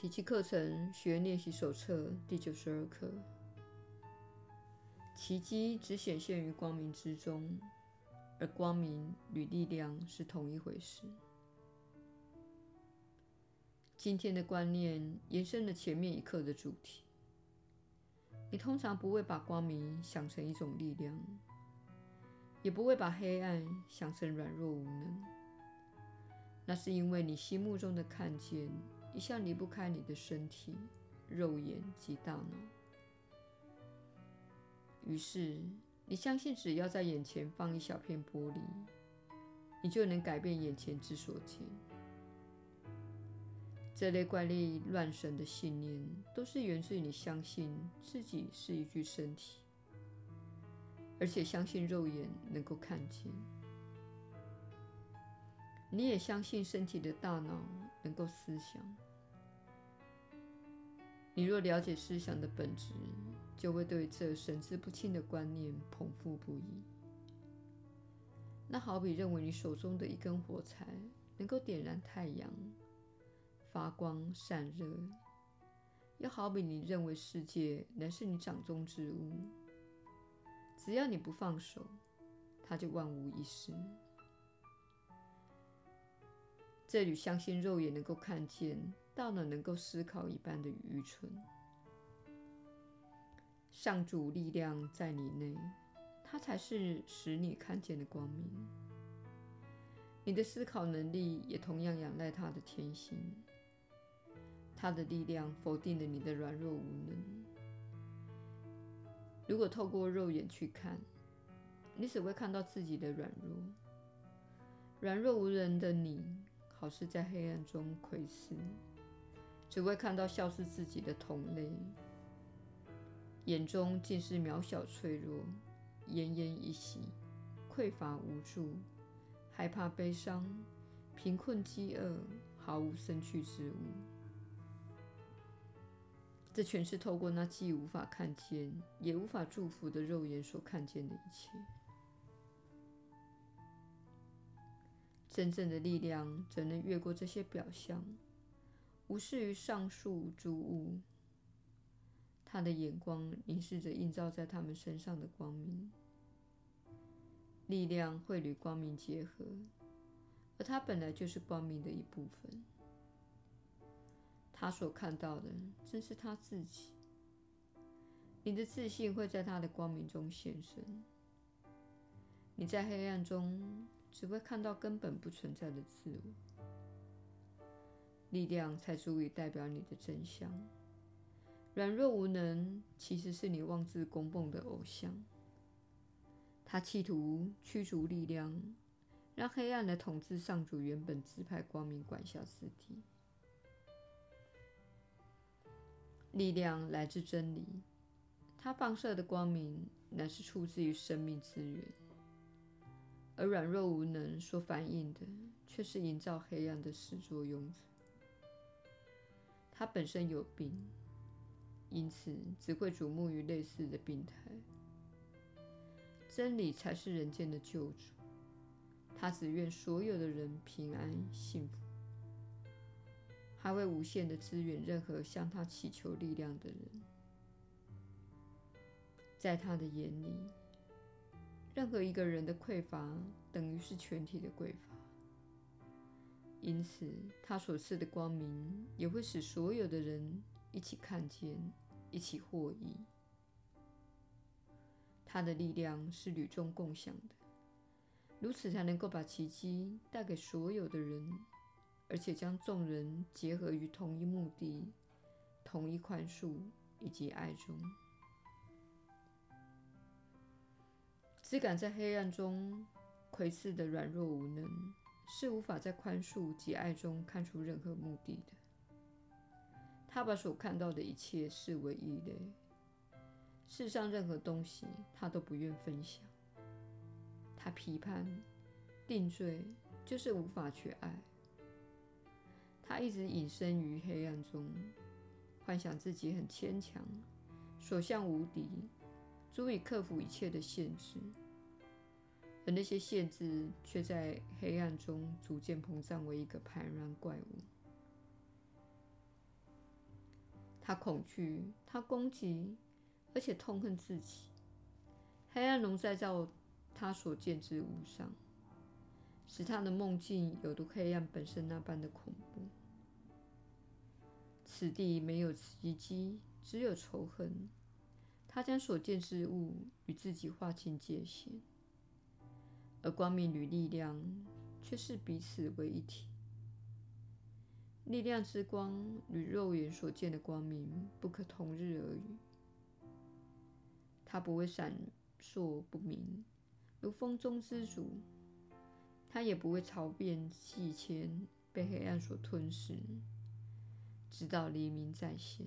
奇迹课程学练习手册第九十二课：奇迹只显现于光明之中，而光明与力量是同一回事。今天的观念延伸了前面一课的主题。你通常不会把光明想成一种力量，也不会把黑暗想成软弱无能。那是因为你心目中的看见。一向离不开你的身体、肉眼及大脑。于是，你相信只要在眼前放一小片玻璃，你就能改变眼前之所见。这类怪力乱神的信念，都是源自于你相信自己是一具身体，而且相信肉眼能够看见。你也相信身体的大脑能够思想。你若了解思想的本质，就会对这神志不清的观念捧腹不已。那好比认为你手中的一根火柴能够点燃太阳，发光散热；又好比你认为世界乃是你掌中之物，只要你不放手，它就万无一失。这与相信肉眼能够看见、大脑能够思考一般的愚蠢。上主力量在你内，它才是使你看见的光明。你的思考能力也同样仰赖它的天性。它的力量否定了你的软弱无能。如果透过肉眼去看，你只会看到自己的软弱。软弱无能的你，好似在黑暗中窥视，只会看到笑视自己的同类，眼中尽是渺小脆弱、奄奄一息、匮乏无助、害怕悲伤、贫困饥饿、毫无生趣之物。这全是透过那既无法看见，也无法祝福的肉眼所看见的一切。真正的力量怎能越过这些表象，无视于上述诸物？他的眼光凝视着映照在他们身上的光明，力量会与光明结合，而他本来就是光明的一部分。他所看到的正是他自己。你的自信会在他的光明中现身。你在黑暗中。只会看到根本不存在的自我，力量才足以代表你的真相。软弱无能其实是你妄自供奉的偶像，他企图驱逐力量，让黑暗的统治上主原本指派光明管辖之地。力量来自真理，它放射的光明乃是出自于生命之源。而软弱无能所反映的，却是营造黑暗的始作俑者。他本身有病，因此只会瞩目于类似的病态。真理才是人间的救主，他只愿所有的人平安幸福，还会无限的支援任何向他祈求力量的人。在他的眼里。任何一个人的匮乏，等于是全体的匮乏。因此，他所赐的光明也会使所有的人一起看见，一起获益。他的力量是与众共享的，如此才能够把奇迹带给所有的人，而且将众人结合于同一目的、同一宽恕以及爱中。只敢在黑暗中窥视的软弱无能，是无法在宽恕及爱中看出任何目的的。他把所看到的一切视为异类，世上任何东西他都不愿分享。他批判、定罪，就是无法去爱。他一直隐身于黑暗中，幻想自己很牵强，所向无敌。足以克服一切的限制，而那些限制却在黑暗中逐渐膨胀为一个庞然怪物。他恐惧，他攻击，而且痛恨自己。黑暗笼罩在他所见之物上，使他的梦境有如黑暗本身那般的恐怖。此地没有奇迹，只有仇恨。他将所见之物与自己划清界限，而光明与力量却是彼此为一体。力量之光与肉眼所见的光明不可同日而语。它不会闪烁不明，如风中之烛；它也不会潮变细迁，被黑暗所吞噬，直到黎明再现。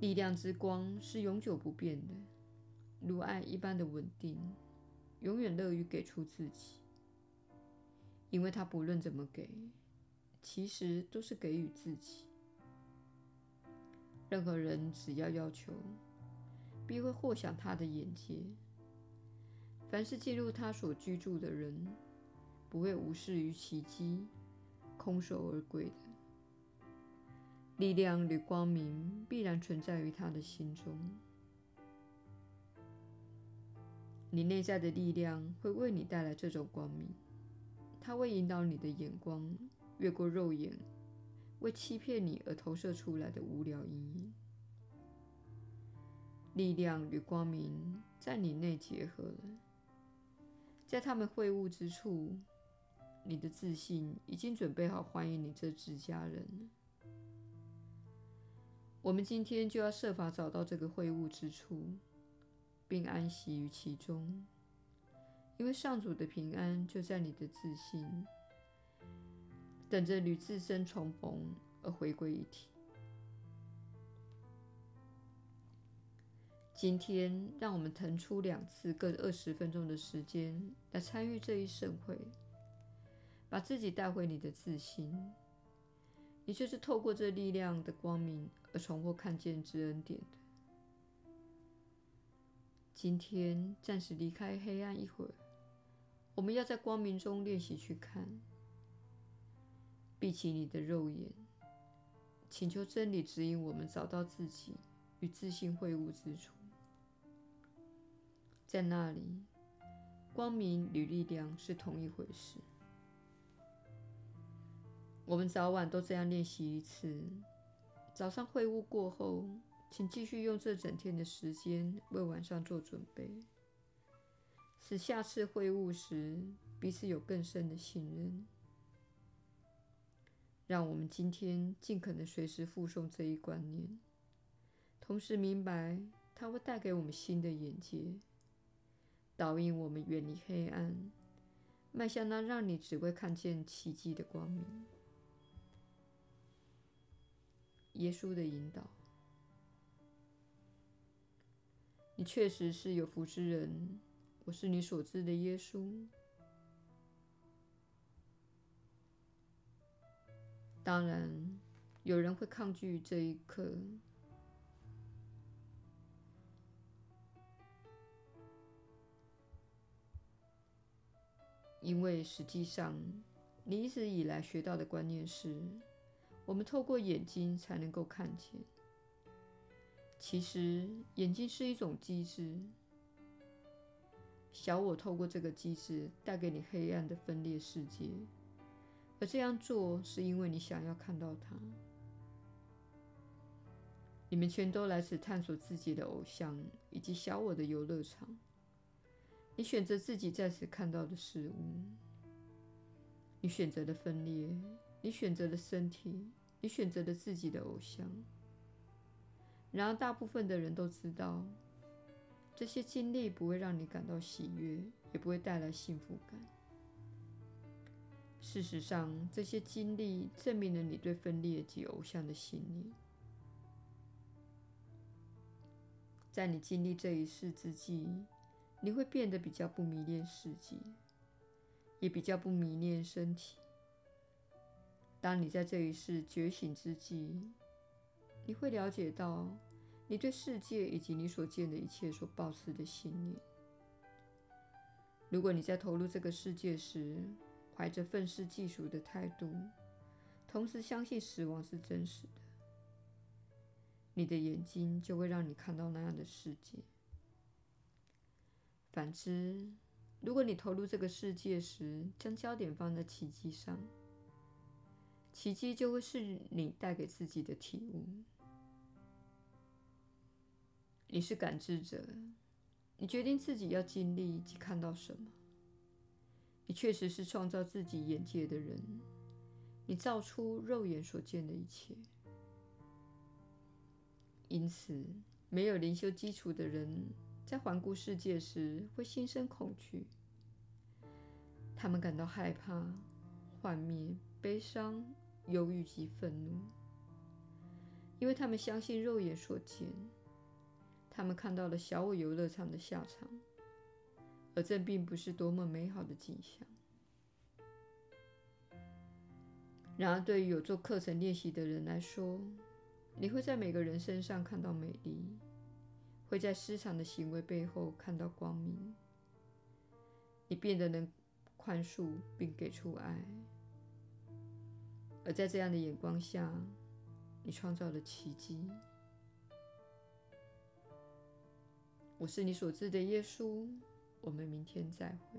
力量之光是永久不变的，如爱一般的稳定，永远乐于给出自己。因为他不论怎么给，其实都是给予自己。任何人只要要求，必会获享他的眼界。凡是进入他所居住的人，不会无视于奇迹，空手而归的。力量与光明必然存在于他的心中。你内在的力量会为你带来这种光明。它会引导你的眼光越过肉眼，为欺骗你而投射出来的无聊阴影。力量与光明在你内结合了，在他们会晤之处，你的自信已经准备好欢迎你这自家人。我们今天就要设法找到这个会晤之处，并安息于其中。因为上主的平安就在你的自信，等着与自身重逢而回归一体。今天，让我们腾出两次各二十分钟的时间来参与这一盛会，把自己带回你的自信。你就是透过这力量的光明而重获看见之恩典的。今天，暂时离开黑暗一会儿。我们要在光明中练习去看，闭起你的肉眼，请求真理指引我们找到自己与自信会晤之处。在那里，光明与力量是同一回事。我们早晚都这样练习一次。早上会晤过后，请继续用这整天的时间为晚上做准备。使下次会晤时彼此有更深的信任。让我们今天尽可能随时附送这一观念，同时明白它会带给我们新的眼界，导引我们远离黑暗，迈向那让你只会看见奇迹的光明。耶稣的引导，你确实是有福之人。我是你所知的耶稣。当然，有人会抗拒这一刻，因为实际上，你一直以来学到的观念是，我们透过眼睛才能够看见。其实，眼睛是一种机制。小我透过这个机制带给你黑暗的分裂世界，而这样做是因为你想要看到它。你们全都来此探索自己的偶像以及小我的游乐场。你选择自己在此看到的事物，你选择了分裂，你选择了身体，你选择了自己的偶像。然而，大部分的人都知道。这些经历不会让你感到喜悦，也不会带来幸福感。事实上，这些经历证明了你对分裂及偶像的信念。在你经历这一世之际，你会变得比较不迷恋世界，也比较不迷恋身体。当你在这一世觉醒之际，你会了解到。你对世界以及你所见的一切所抱持的信念。如果你在投入这个世界时，怀着愤世嫉俗的态度，同时相信死亡是真实的，你的眼睛就会让你看到那样的世界。反之，如果你投入这个世界时，将焦点放在奇迹上，奇迹就会是你带给自己的体悟。你是感知者，你决定自己要经历及看到什么。你确实是创造自己眼界的人，你造出肉眼所见的一切。因此，没有灵修基础的人，在环顾世界时会心生恐惧，他们感到害怕、幻灭、悲伤、忧郁及愤怒，因为他们相信肉眼所见。他们看到了小我游乐场的下场，而这并不是多么美好的景象。然而，对于有做课程练习的人来说，你会在每个人身上看到美丽。会在失常的行为背后看到光明，你变得能宽恕并给出爱，而在这样的眼光下，你创造了奇迹。我是你所知的耶稣，我们明天再会。